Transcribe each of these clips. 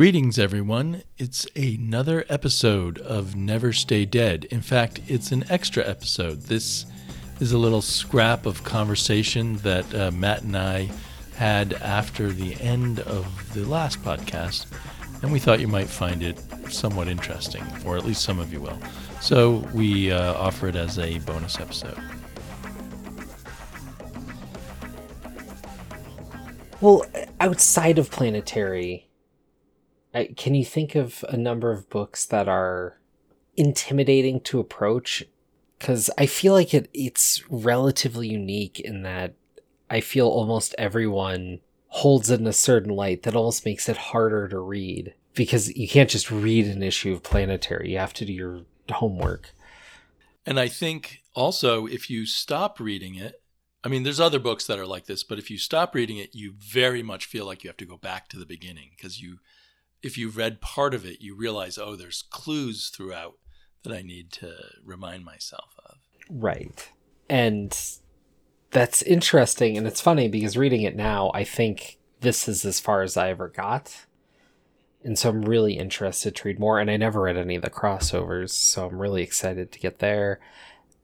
Greetings, everyone. It's another episode of Never Stay Dead. In fact, it's an extra episode. This is a little scrap of conversation that uh, Matt and I had after the end of the last podcast, and we thought you might find it somewhat interesting, or at least some of you will. So we uh, offer it as a bonus episode. Well, outside of Planetary, I, can you think of a number of books that are intimidating to approach? Because I feel like it it's relatively unique in that I feel almost everyone holds it in a certain light that almost makes it harder to read because you can't just read an issue of Planetary. You have to do your homework. And I think also if you stop reading it, I mean, there's other books that are like this, but if you stop reading it, you very much feel like you have to go back to the beginning because you, if you've read part of it, you realize, oh, there's clues throughout that I need to remind myself of. Right. And that's interesting. And it's funny because reading it now, I think this is as far as I ever got. And so I'm really interested to read more. And I never read any of the crossovers. So I'm really excited to get there.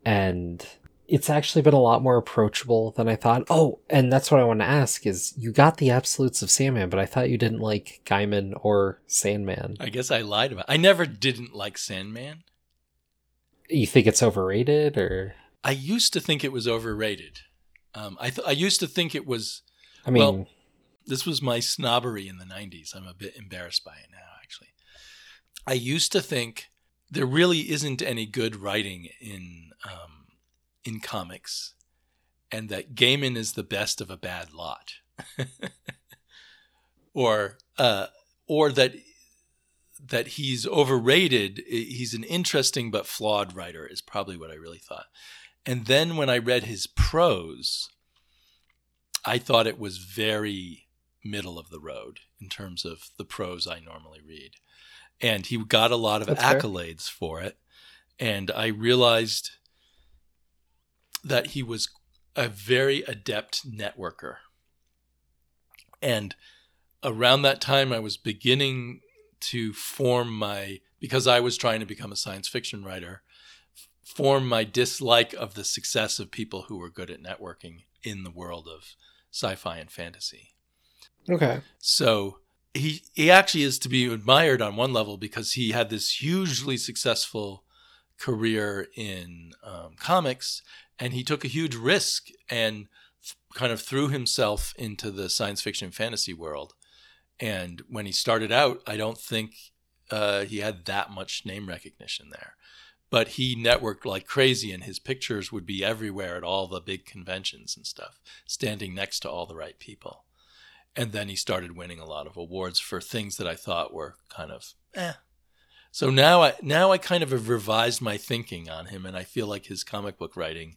And it's actually been a lot more approachable than I thought. Oh, and that's what I want to ask is you got the absolutes of Sandman, but I thought you didn't like Gaiman or Sandman. I guess I lied about. It. I never didn't like Sandman. You think it's overrated or I used to think it was overrated. Um, I th- I used to think it was I mean well, this was my snobbery in the 90s. I'm a bit embarrassed by it now actually. I used to think there really isn't any good writing in um, in comics and that Gaiman is the best of a bad lot. or uh, or that that he's overrated. He's an interesting but flawed writer is probably what I really thought. And then when I read his prose, I thought it was very middle of the road in terms of the prose I normally read. And he got a lot of That's fair. accolades for it. And I realized that he was a very adept networker. And around that time, I was beginning to form my, because I was trying to become a science fiction writer, form my dislike of the success of people who were good at networking in the world of sci-fi and fantasy. Okay. So he he actually is to be admired on one level because he had this hugely successful career in um, comics, and he took a huge risk and kind of threw himself into the science fiction fantasy world. And when he started out, I don't think uh, he had that much name recognition there. But he networked like crazy, and his pictures would be everywhere at all the big conventions and stuff, standing next to all the right people. And then he started winning a lot of awards for things that I thought were kind of eh. So now I now I kind of have revised my thinking on him, and I feel like his comic book writing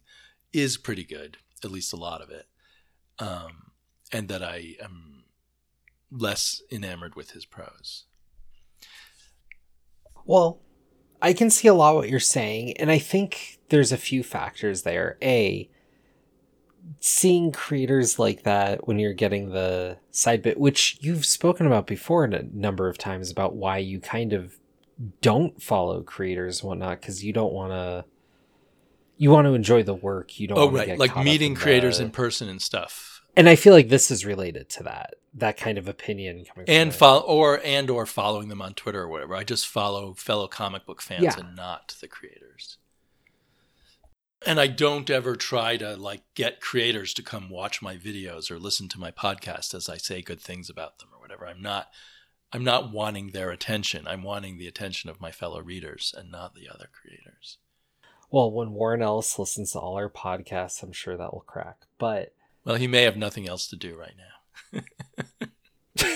is pretty good, at least a lot of it, um, and that I am less enamored with his prose. Well, I can see a lot what you're saying, and I think there's a few factors there. A, seeing creators like that when you're getting the side bit, which you've spoken about before a number of times about why you kind of don't follow creators and whatnot because you don't want to. You want to enjoy the work. You don't. Oh right, like meeting in creators the- in person and stuff. and I feel like this is related to that. That kind of opinion coming from and follow or and or following them on Twitter or whatever. I just follow fellow comic book fans Yeah. and not the creators. And I don't ever try to like get creators to come watch my videos or listen to my podcast as I say good things about them or whatever. I'm not I'm not wanting their attention. I'm wanting the attention of my fellow readers and not the other creators. Well, when Warren Ellis listens to all our podcasts, I'm sure that will crack. But Well, he may have nothing else to do right now.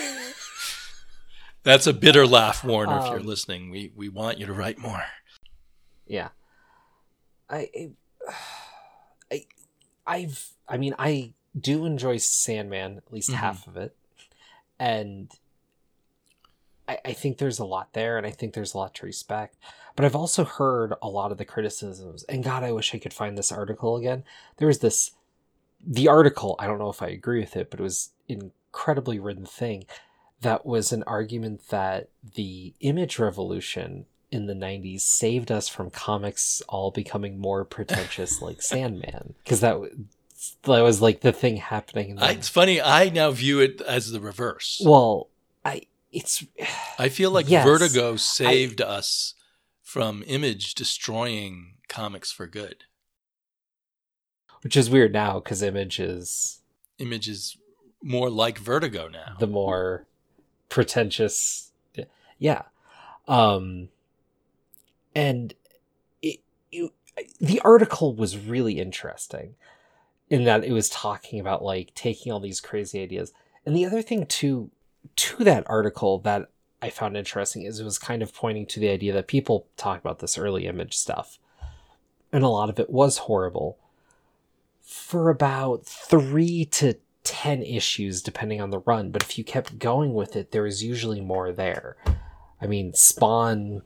That's a bitter laugh, Warren. if you're Um, listening, we we want you to write more. yeah, I, I, I've, I mean, I do enjoy Sandman, at least Mhm. half of it, and I, I think there's a lot there, and I think there's a lot to respect. But I've also heard a lot of the criticisms, and God, I wish I could find this article again. There was this, the article. I don't know if I agree with it, but it was incredibly written thing that was an argument that the image revolution in the 90s saved us from comics all becoming more pretentious like Sandman because that that was like the thing happening in the, I, it's funny. I now view it as the reverse. well I it's I feel like Yes. Vertigo saved us from Image destroying comics for good. which is weird now because image is Image is more like Vertigo now. the more pretentious yeah um and it, it, the article was really interesting in that it was talking about like taking all these crazy ideas and the other thing too to that article that i found interesting is it was kind of pointing to the idea that people talk about this early image stuff and a lot of it was horrible for about three to 10 issues depending on the run. But if you kept going with it there was usually more there. I mean spawn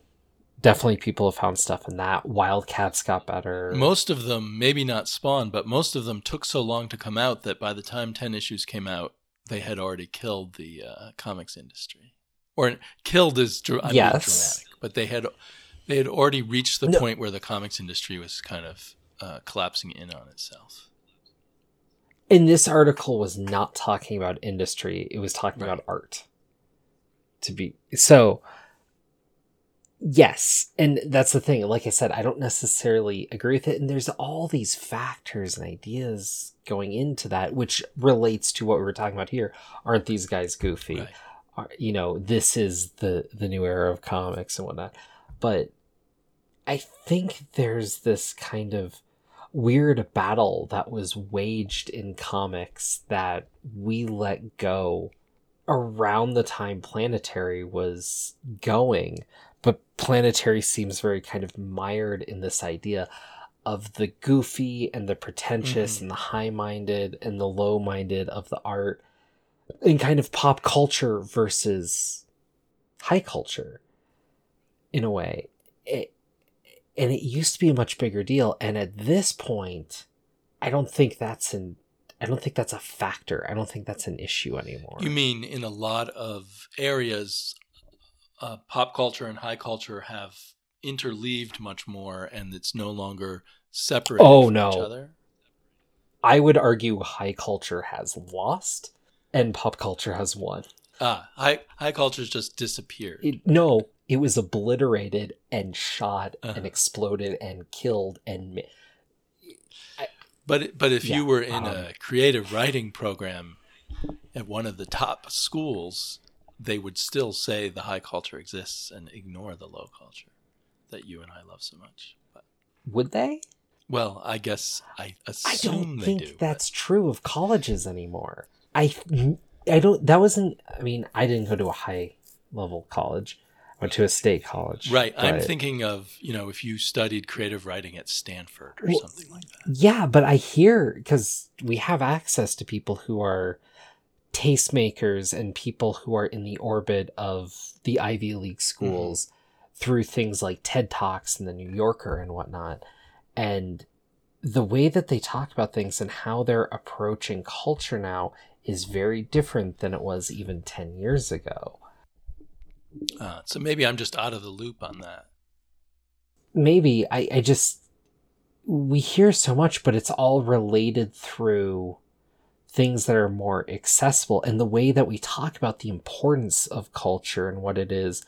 definitely people have found stuff in that. Wildcats got better. Most of them, maybe not Spawn, but most of them took so long to come out that by the time 10 issues came out, they had already killed the uh, comics industry. Or killed is I mean, Yes. dramatic, but they had they had already reached the No. point where the comics industry was kind of uh, collapsing in on itself. and this article was not talking about industry it was talking Right. about art to be so yes and that's the thing like i said i don't necessarily agree with it and there's all these factors and ideas going into that which relates to what we were talking about here. Aren't these guys goofy? Right. Are- you know this is the the new era of comics and whatnot. But i think there's this kind of weird battle that was waged in comics that we let go around the time planetary was going but planetary seems very kind of mired in this idea of the goofy and the pretentious Mhm. and the high-minded and the low-minded of the art and kind of pop culture versus high culture in a way. It, and it used to be a much bigger deal. And at this point i don't think that's an i don't think that's a factor. I don't think that's an issue anymore. You mean in a lot of areas, uh, pop culture and high culture have interleaved much more, and it's no longer separate. Oh, from no. each other? i would argue high culture has lost and pop culture has won Ah, high high culture's just disappeared. it, no it was obliterated and shot Uh-huh. and exploded and killed and But but if Yeah, you were in um, a creative writing program at one of the top schools, they would still say the high culture exists and ignore the low culture that you and I love so much. But, would they well, I guess I I assume don't they think do. but- that's true of colleges anymore. I I don't that wasn't I mean, I didn't go to a high level college. I went to a state college. right. I'm thinking of you know if you studied creative writing at Stanford or Well, something like that. Yeah, but I hear cuz we have access to people who are tastemakers and people who are in the orbit of the Ivy League schools through things like TED Talks and the New Yorker and whatnot. And the way that they talk about things and how they're approaching culture now is very different than it was even 10 years ago. Uh, so maybe I'm just out of the loop on that. Maybe I, I just, we hear so much, but it's all related through things that are more accessible. And the way that we talk about the importance of culture and what it is,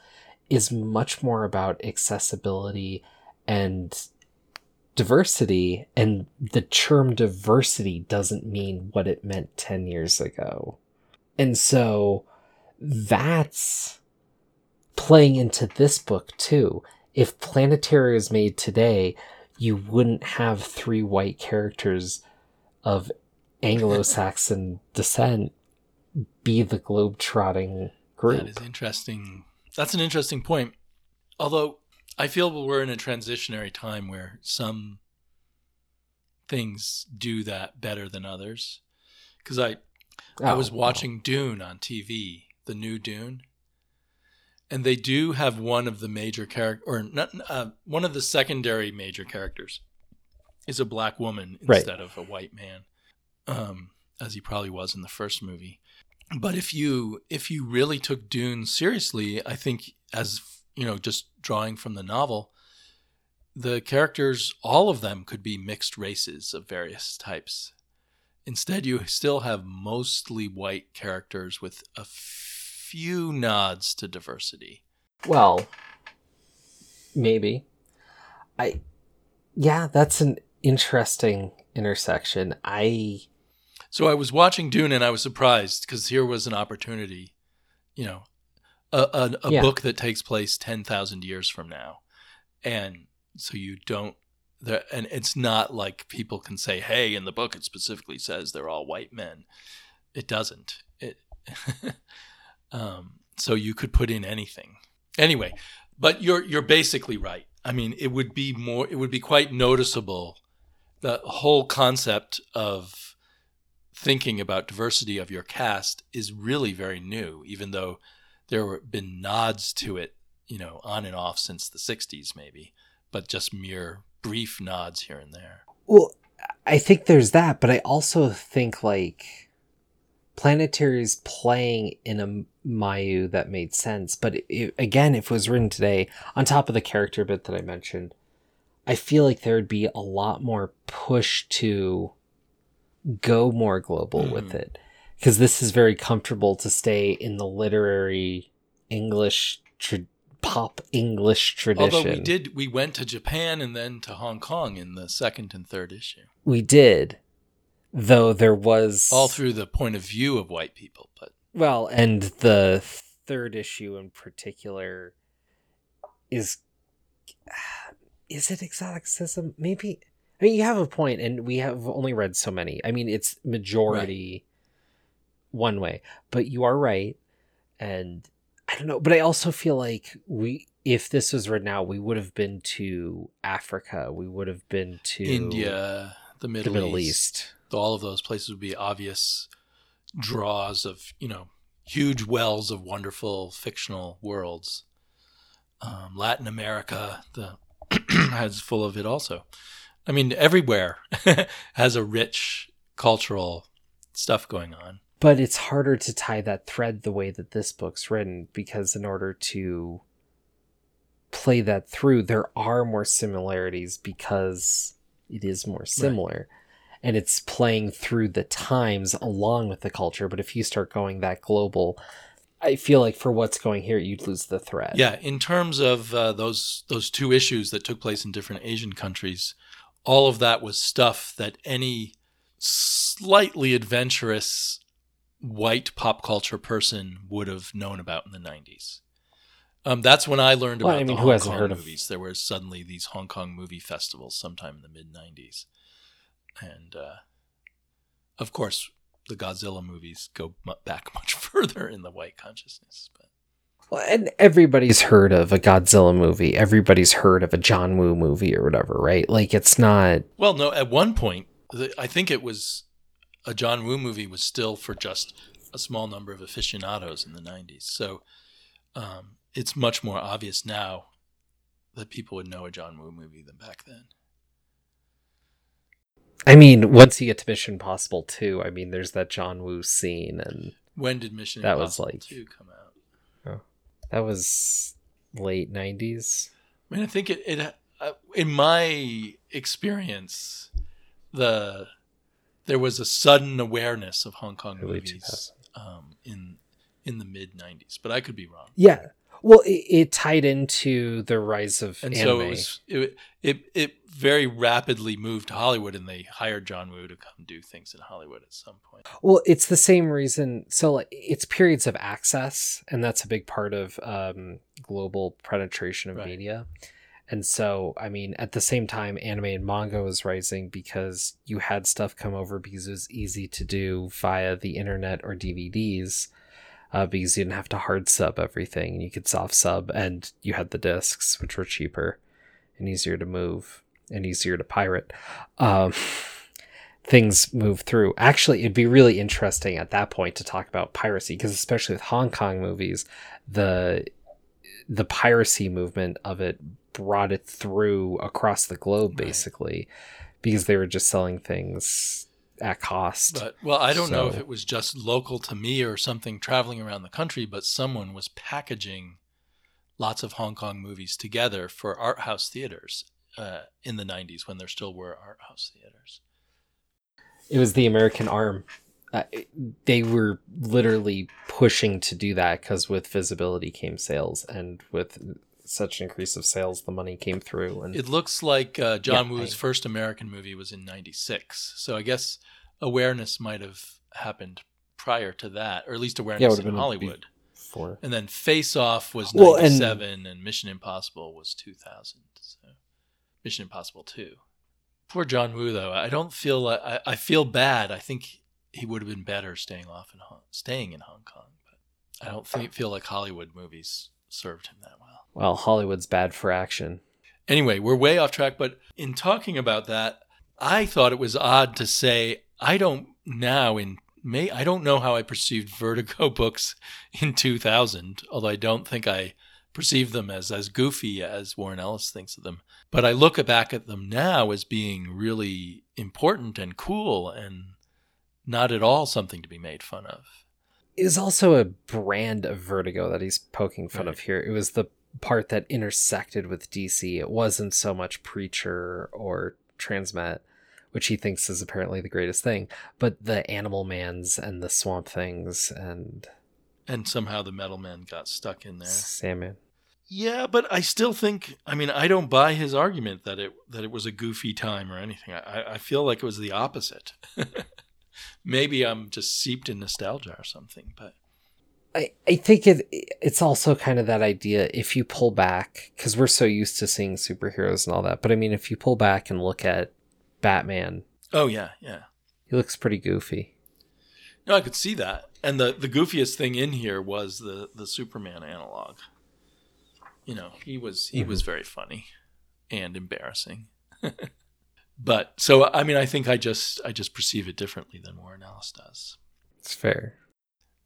is much more about accessibility and diversity. And the term diversity doesn't mean what it meant 10 years ago. And so that's playing into this book too. If Planetary was made today, you wouldn't have three white characters of Anglo Saxon descent be the globe-trotting group. That is interesting. That's an interesting point. Although I feel we're in a transitionary time where some things do that better than others. Because I, I Oh, was no. watching Dune on TV, the new Dune, and they do have one of the major character or not, uh, one of the secondary major characters is a black woman Right. instead of a white man, um, as he probably was in the first movie. but if you if you really took Dune seriously, I think as you know, just drawing from the novel, the characters, all of them could be mixed races of various types. Instead, you still have mostly white characters with a few nods to diversity. Well, maybe. I yeah, that's an interesting intersection. I so I was watching Dune and I was surprised because here was an opportunity, you know, a, a, a yeah. book that takes place 10,000 years from now. And so you don't, there, and it's not like people can say, hey, in the book it specifically says they're all white men. It doesn't. It, um, so you could put in anything. Anyway, but you're you're basically right. I mean, it would be more it would be quite noticeable the whole concept of thinking about diversity of your cast is really very new, even though there have been nods to it, you know, on and off since the 60s, maybe, but just mere brief nods here and there. Well, I think there's that, but I also think like Planetary's playing in a Mayu that made sense. But it, again, if it was written today, on top of the character bit that I mentioned, I feel like there would be a lot more push to go more global mm. with mm-hmm. it because this is very comfortable to stay in the literary English tra- pop English tradition. Although we did, we went to Japan and then to Hong Kong in the second and third issue. We did, though there was all through the point of view of white people, but well, and the third issue in particular is is it exoticism? Maybe I mean, you have a point, and we have only read so many. I mean, it's majority right. one way, but you are right. And I don't know, but I also feel like we, if this was written now, we would have been to Africa. We would have been to India, the Middle, the Middle East. East. All of those places would be obvious draws of, you know, huge wells of wonderful fictional worlds. Um, Latin America, the has full of it also. I mean, everywhere has a rich cultural stuff going on. But it's harder to tie that thread the way that this book's written because, in order to play that through, there are more similarities because it is more similar. Right. And it's playing through the times along with the culture. But if you start going that global, I feel like for what's going here, you'd lose the thread. Yeah, in terms of uh, those those two issues that took place in different Asian countries, all of that was stuff that any slightly adventurous white pop culture person would have known about in the 90s. Um, that's when I learned well, about I mean, the Hong Kong movies. Of... There were suddenly these Hong Kong movie festivals sometime in the mid 90s. And uh, of course, the Godzilla movies go back much further in the white consciousness. But well, and everybody's heard of a Godzilla movie. Everybody's heard of a John Woo movie or whatever, right? Like it's not. Well, no. At one point, I think it was a John Woo movie was still for just a small number of aficionados in the '90s. So um, it's much more obvious now that people would know a John Woo movie than back then. I mean, once you get to Mission Possible 2, I mean, there's that John Woo scene, and when did Mission that Impossible was like 2 come out? That was late '90s. I mean, I think it. it uh, in my experience, the there was a sudden awareness of Hong Kong Early movies um, in in the mid '90s, but I could be wrong. Yeah, well, it, it, tied into the rise of and anime. so it was it, it it very rapidly moved to Hollywood, and they hired John Woo to come do things in Hollywood at some point. Well, it's the same reason. So it's periods of access, and that's a big part of um, global penetration of right. media. And so, I mean, at the same time, anime and manga was rising because you had stuff come over because it was easy to do via the internet or DVDs uh, because you didn't have to hard sub everything. You could soft sub, and you had the discs, which were cheaper and easier to move and easier to pirate. Um, things move through. Actually, it'd be really interesting at that point to talk about piracy because, especially with Hong Kong movies, the the piracy movement of it brought it through across the globe, basically, right. because they were just selling things at cost. But well, I don't know if it was just local to me or something traveling around the country, but someone was packaging lots of Hong Kong movies together for art house theaters uh, in the '90s when there still were art house theaters. It was the American arm. Uh, it- they were literally pushing to do that because with visibility came sales, and with such an increase of sales, the money came through. And It looks like uh, John Yeah, Woo's I- first American movie was in '96, so I guess awareness might have happened prior to that, or at least awareness would've in been Hollywood. for And then Face Off was Well, and- 97 and, Mission Impossible was 2000. So Mission Impossible 2. Poor John Woo though. I don't feel like I, I feel bad. I think he would have been better staying off in Hong, staying in Hong Kong, but I don't think, feel like Hollywood movies served him that well. Well, Hollywood's bad for action. Anyway, we're way off track, but in talking about that, I thought it was odd to say I don't now in May I don't know how I perceived Vertigo books in 2000, although I don't think I perceive them as as goofy as Warren Ellis thinks of them. But I look back at them now as being really important and cool and not at all something to be made fun of. Was also a brand of Vertigo that he's poking fun Right. of here. It was the part that intersected with DC. It wasn't so much Preacher or Transmet, which he thinks is apparently the greatest thing, but the Animal Mans and the Swamp Things and And somehow the Metal Men got stuck in there. Sandman. Yeah, but I still think. I mean, I don't buy his argument that it that it was a goofy time or anything. I, I feel like it was the opposite. Maybe I'm just seeped in nostalgia or something. But I, I think it it's also kind of that idea if you pull back because we're so used to seeing superheroes and all that but i mean if you pull back and look at batman oh yeah, yeah. he looks pretty goofy No, I could see that. And the the goofiest thing in here was the the Superman analog. You know, he was he mm-hmm. was very funny and embarrassing. but so I mean, I think I just I just perceive it differently than Warren Ellis does. it's fair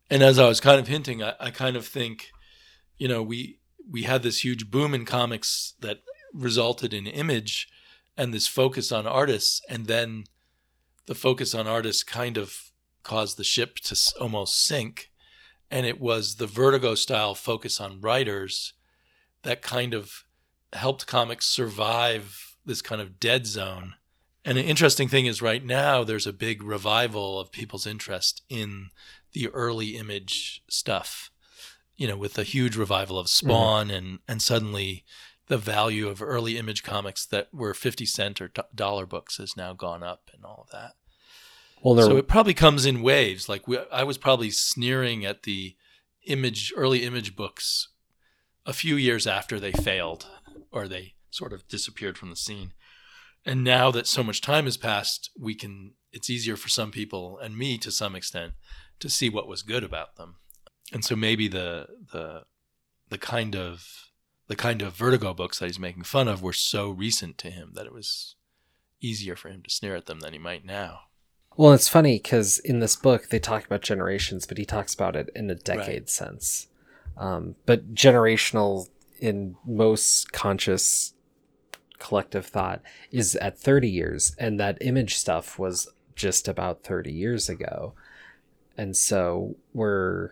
and as I was kind of hinting, I, I kind of think, you know, we we had this huge boom in comics that resulted in image and this focus on artists, and then the focus on artists kind of caused the ship to almost sink, and it was the Vertigo style focus on writers that kind of helped comics survive this kind of dead zone. And an interesting thing is, right now, there's a big revival of people's interest in the early image stuff, you know, with the huge revival of mm-hmm. Spawn and and suddenly the value of early image comics that were 50 cent or do- dollar books has now gone up and all of that. well So it probably comes in waves. Like we, I was probably sneering at the image early image books a few years after they failed or they sort of disappeared from the scene. And now that so much time has passed, we can it's easier for some people and me to some extent to see what was good about them. And so maybe the the the kind of the kind of vertigo books that he's making fun of were so recent to him that it was easier for him to sneer at them than he might now. well it's funny because in this book they talk about generations but he talks about it in a decade sense um, but generational in most conscious collective thought is at 30 years and that image stuff was just about 30 years ago and so we're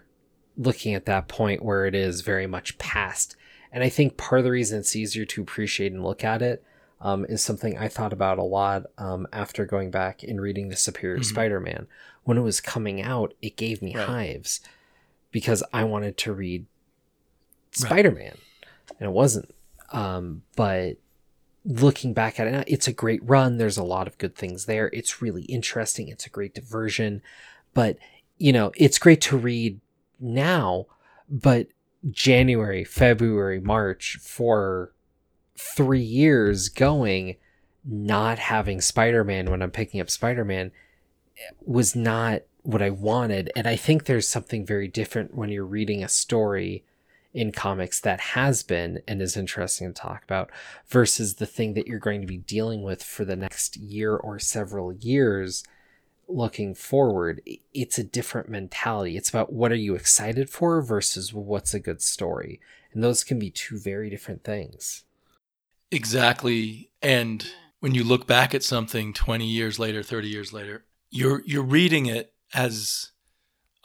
looking at that point where it is very much past. And i think part of the reason it's easier to appreciate and look at it um, is something i thought about a lot um, after going back and reading the superior Mhm. spider-man. When it was coming out it gave me Right. hives because i wanted to read Right. spider-man and it wasn't. Um, but looking back at it it's a great run. There's a lot of good things there. It's really interesting. It's a great diversion. But you know it's great to read now but january february march for three years going not having spider-man when i'm picking up spider-man eh, was not what i wanted. And i think there's something very different when you're reading a story in comics that has been and is interesting to talk about versus the thing that you're going to be dealing with for the next year or several years looking forward it's a different mentality it's about what are you excited for versus what's a good story and those can be two very different things Exactly. And when you look back at something 20 years later, 30 years later, you're you're reading it as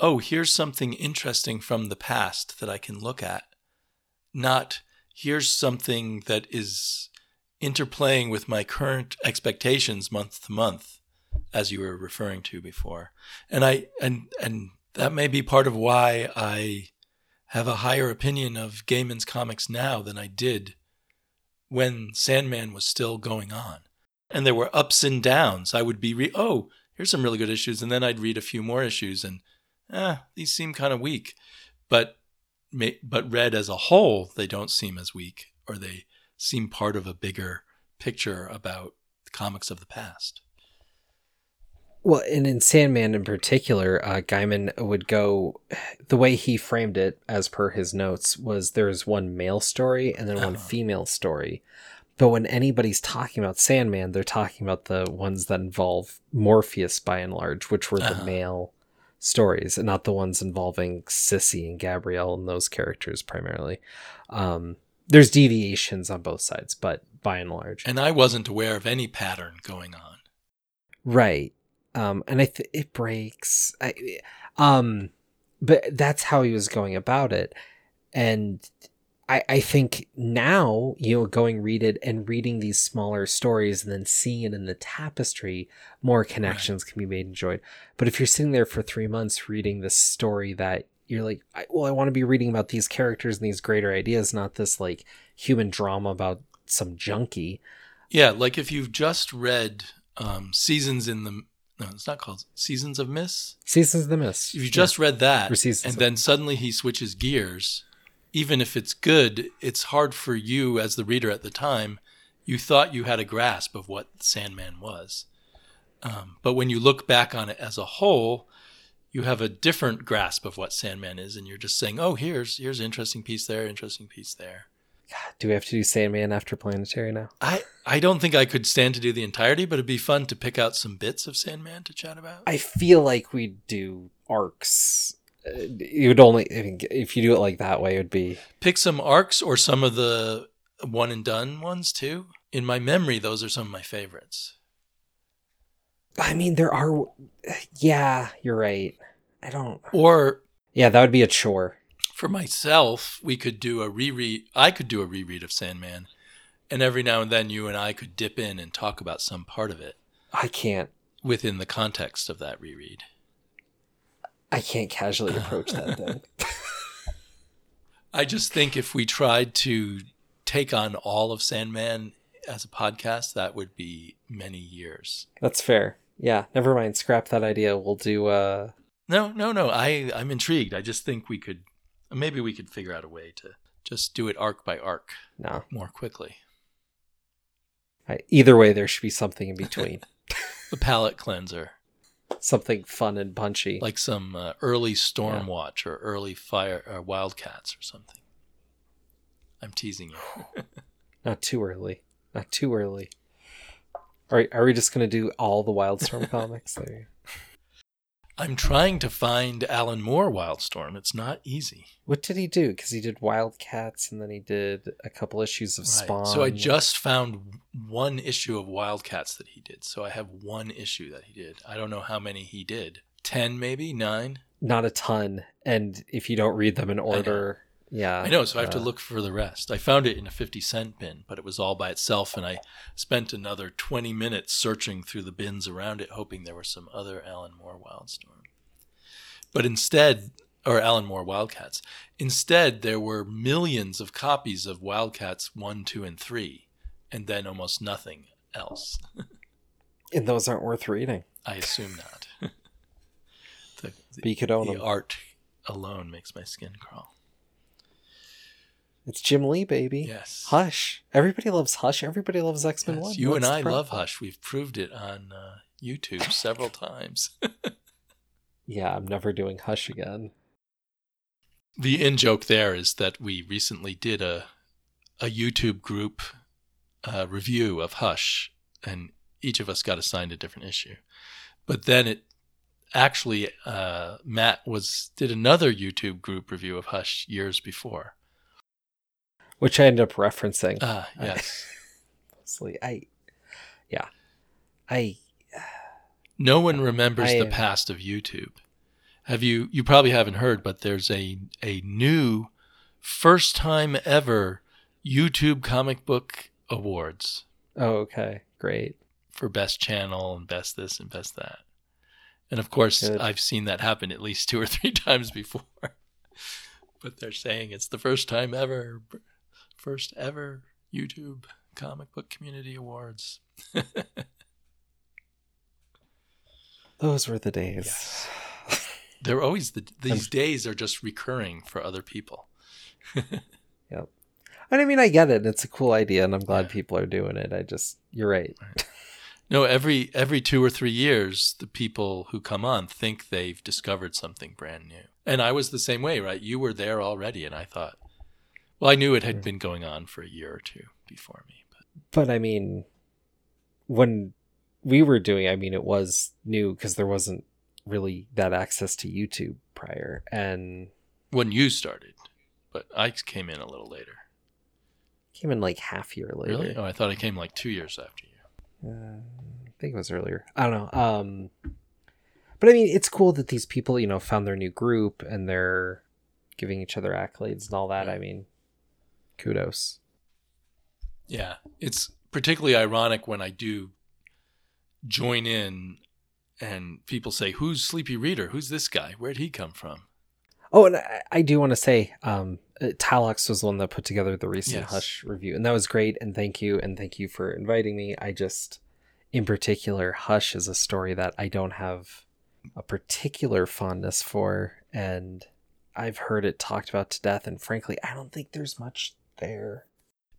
oh, here's something interesting from the past that I can look at. Not here's something that is interplaying with my current expectations month to month as you were referring to before. And I and and that may be part of why I have a higher opinion of Gaiman's comics now than I did when Sandman was still going on. And there were ups and downs. I would be re- oh, here's some really good issues and then I'd read a few more issues and eh, these seem kind of weak. But but read as a whole, they don't seem as weak or they seem part of a bigger picture about the comics of the past. Well, and in Sandman in particular, uh, Gaiman would go the way he framed it, as per his notes, was there's one male story and then one uh-huh. female story. But when anybody's talking about Sandman, they're talking about the ones that involve Morpheus by and large, which were the uh-huh. male stories, and not the ones involving Sissy and Gabrielle and those characters primarily. Um, there's deviations on both sides, but by and large. And I wasn't aware of any pattern going on. Right. Um, and I th- it breaks. I, um, but that's how he was going about it, and I I think now you know going read it and reading these smaller stories and then seeing it in the tapestry, more connections right. can be made and enjoyed. But if you're sitting there for three months reading this story that you're like, I, well, I want to be reading about these characters and these greater ideas, not this like human drama about some junkie. Yeah, like if you've just read um, Seasons in the no, it's not called Seasons of Mist. Seasons of the Mist. If you just yeah. read that, and then suddenly he switches gears, even if it's good, it's hard for you as the reader at the time. You thought you had a grasp of what Sandman was, um, but when you look back on it as a whole, you have a different grasp of what Sandman is, and you're just saying, "Oh, here's here's an interesting piece there, interesting piece there." Do we have to do Sandman after Planetary now? I, I don't think I could stand to do the entirety, but it'd be fun to pick out some bits of Sandman to chat about. I feel like we'd do arcs. Uh, you would only if you do it like that way, it would be pick some arcs or some of the one and done ones too. In my memory, those are some of my favorites. I mean, there are. Yeah, you're right. I don't. Or yeah, that would be a chore for myself, we could do a reread. I could do a reread of Sandman, and every now and then you and I could dip in and talk about some part of it. I can't within the context of that reread. I can't casually approach that then. I just think if we tried to take on all of Sandman as a podcast, that would be many years. That's fair. Yeah, never mind. Scrap that idea. We'll do uh No, no, no. I I'm intrigued. I just think we could Maybe we could figure out a way to just do it arc by arc. No. More quickly. either way, there should be something in between. the palate cleanser. Something fun and punchy. Like some uh, early Stormwatch yeah. or early Fire or uh, Wildcats or something. I'm teasing you. Not too early. Not too early. All right, are we just going to do all the Wildstorm comics? There? I'm trying to find Alan Moore Wildstorm. It's not easy. What did he do? Because he did Wildcats and then he did a couple issues of Spawn. So I just found one issue of Wildcats that he did. So I have one issue that he did. I don't know how many he did. 10 maybe? 9? Not a ton. And if you don't read them in order, yeah. I know, so I have uh, to look for the rest. I found it in a 50 cent bin, but it was all by itself, and I spent another 20 minutes searching through the bins around it, hoping there were some other Alan Moore Wildstorm. But instead, or Alan Moore Wildcats, instead, there were millions of copies of Wildcats 1, 2, and 3, and then almost nothing else. and those aren't worth reading. I assume not. the, the, the art alone makes my skin crawl. It's Jim Lee, baby. Yes. Hush. Everybody loves Hush. Everybody loves X Men yes, 1. You What's and I love Hush. We've proved it on uh, YouTube several times. yeah, I'm never doing Hush again. The in joke there is that we recently did a a YouTube group uh, review of Hush, and each of us got assigned a different issue. But then it actually uh, Matt was did another YouTube group review of Hush years before which I end up referencing. Ah, uh, yes. mostly, I, yeah, I. No one remembers I- the past of YouTube. Have you? You probably haven't heard, but there's a a new first time ever YouTube comic book awards Oh, okay. Great. for best channel and best this and best that. And of course, Good. I've seen that happen at least two or three times before. but they're saying it's the first time ever, first ever YouTube comic book community awards. Those were the days. They're always the these days are just recurring for other people. Yep. And I mean, I get it. It's a cool idea, and I'm glad Yeah. people are doing it. I just, you're right. No, every every two or three years, the people who come on think they've discovered something brand new. And I was the same way, right? You were there already, and I thought, well, I knew it had been going on for a year or two before me, but But I mean, when we were doing, I mean, it was new because there wasn't really that access to YouTube prior, and when you started, but I came in a little later. came in like half year later. Really? Oh, I thought I came like two years after you. Uh, I think it was earlier. I don't know. Um, but I mean, it's cool that these people, you know, found their new group and they're giving each other accolades and all that. I mean, kudos. Yeah, it's particularly ironic when I do join in and people say, "Who's Sleepy Reader? Who's this guy? Where'd he come from?" Oh, and I, I do want to say, um, uh, Talox was the one that put together the recent Yes. Hush review, and that was great. And thank you, and thank you for inviting me. I just, in particular, Hush is a story that I don't have a particular fondness for, and I've heard it talked about to death. And frankly, I don't think there's much there.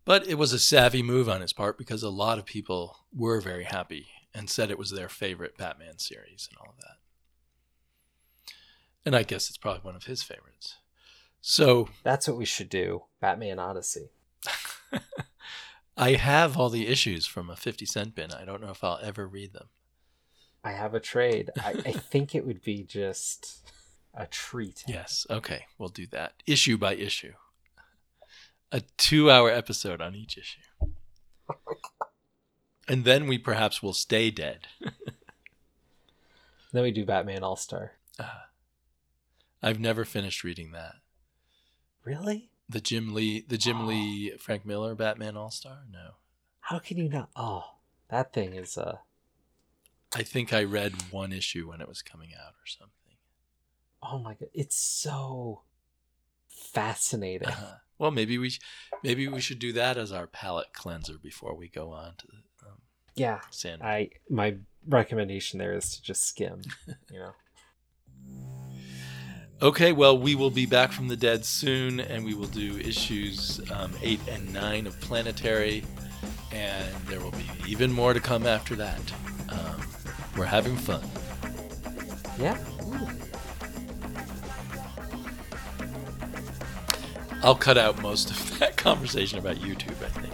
But it was a savvy move on his part because a lot of people were very happy and said it was their favorite Batman series and all of that. And I guess it's probably one of his favorites. So That's what we should do. Batman Odyssey. I have all the issues from a 50 cent bin. I don't know if I'll ever read them. I have a trade. I, I think it would be just a treat. Yes. Okay. We'll do that issue by issue. A two hour episode on each issue. And then we perhaps will stay dead. Then we do Batman All Star. I've never finished reading that. Really? The Jim Lee, the Jim Lee, Frank Miller Batman All Star. No, How can you not? Oh, that thing is uh I think I read one issue when it was coming out or something. Oh my god, it's so fascinating. Uh-huh. Well, maybe we, maybe we should do that as our palate cleanser before we go on to the um, Yeah, sand. I my recommendation there is to just skim. You know. Okay, well, we will be back from the dead soon, and we will do issues um, eight and nine of Planetary, and there will be even more to come after that. Um, we're having fun. Yeah. I'll cut out most of that conversation about YouTube, I think.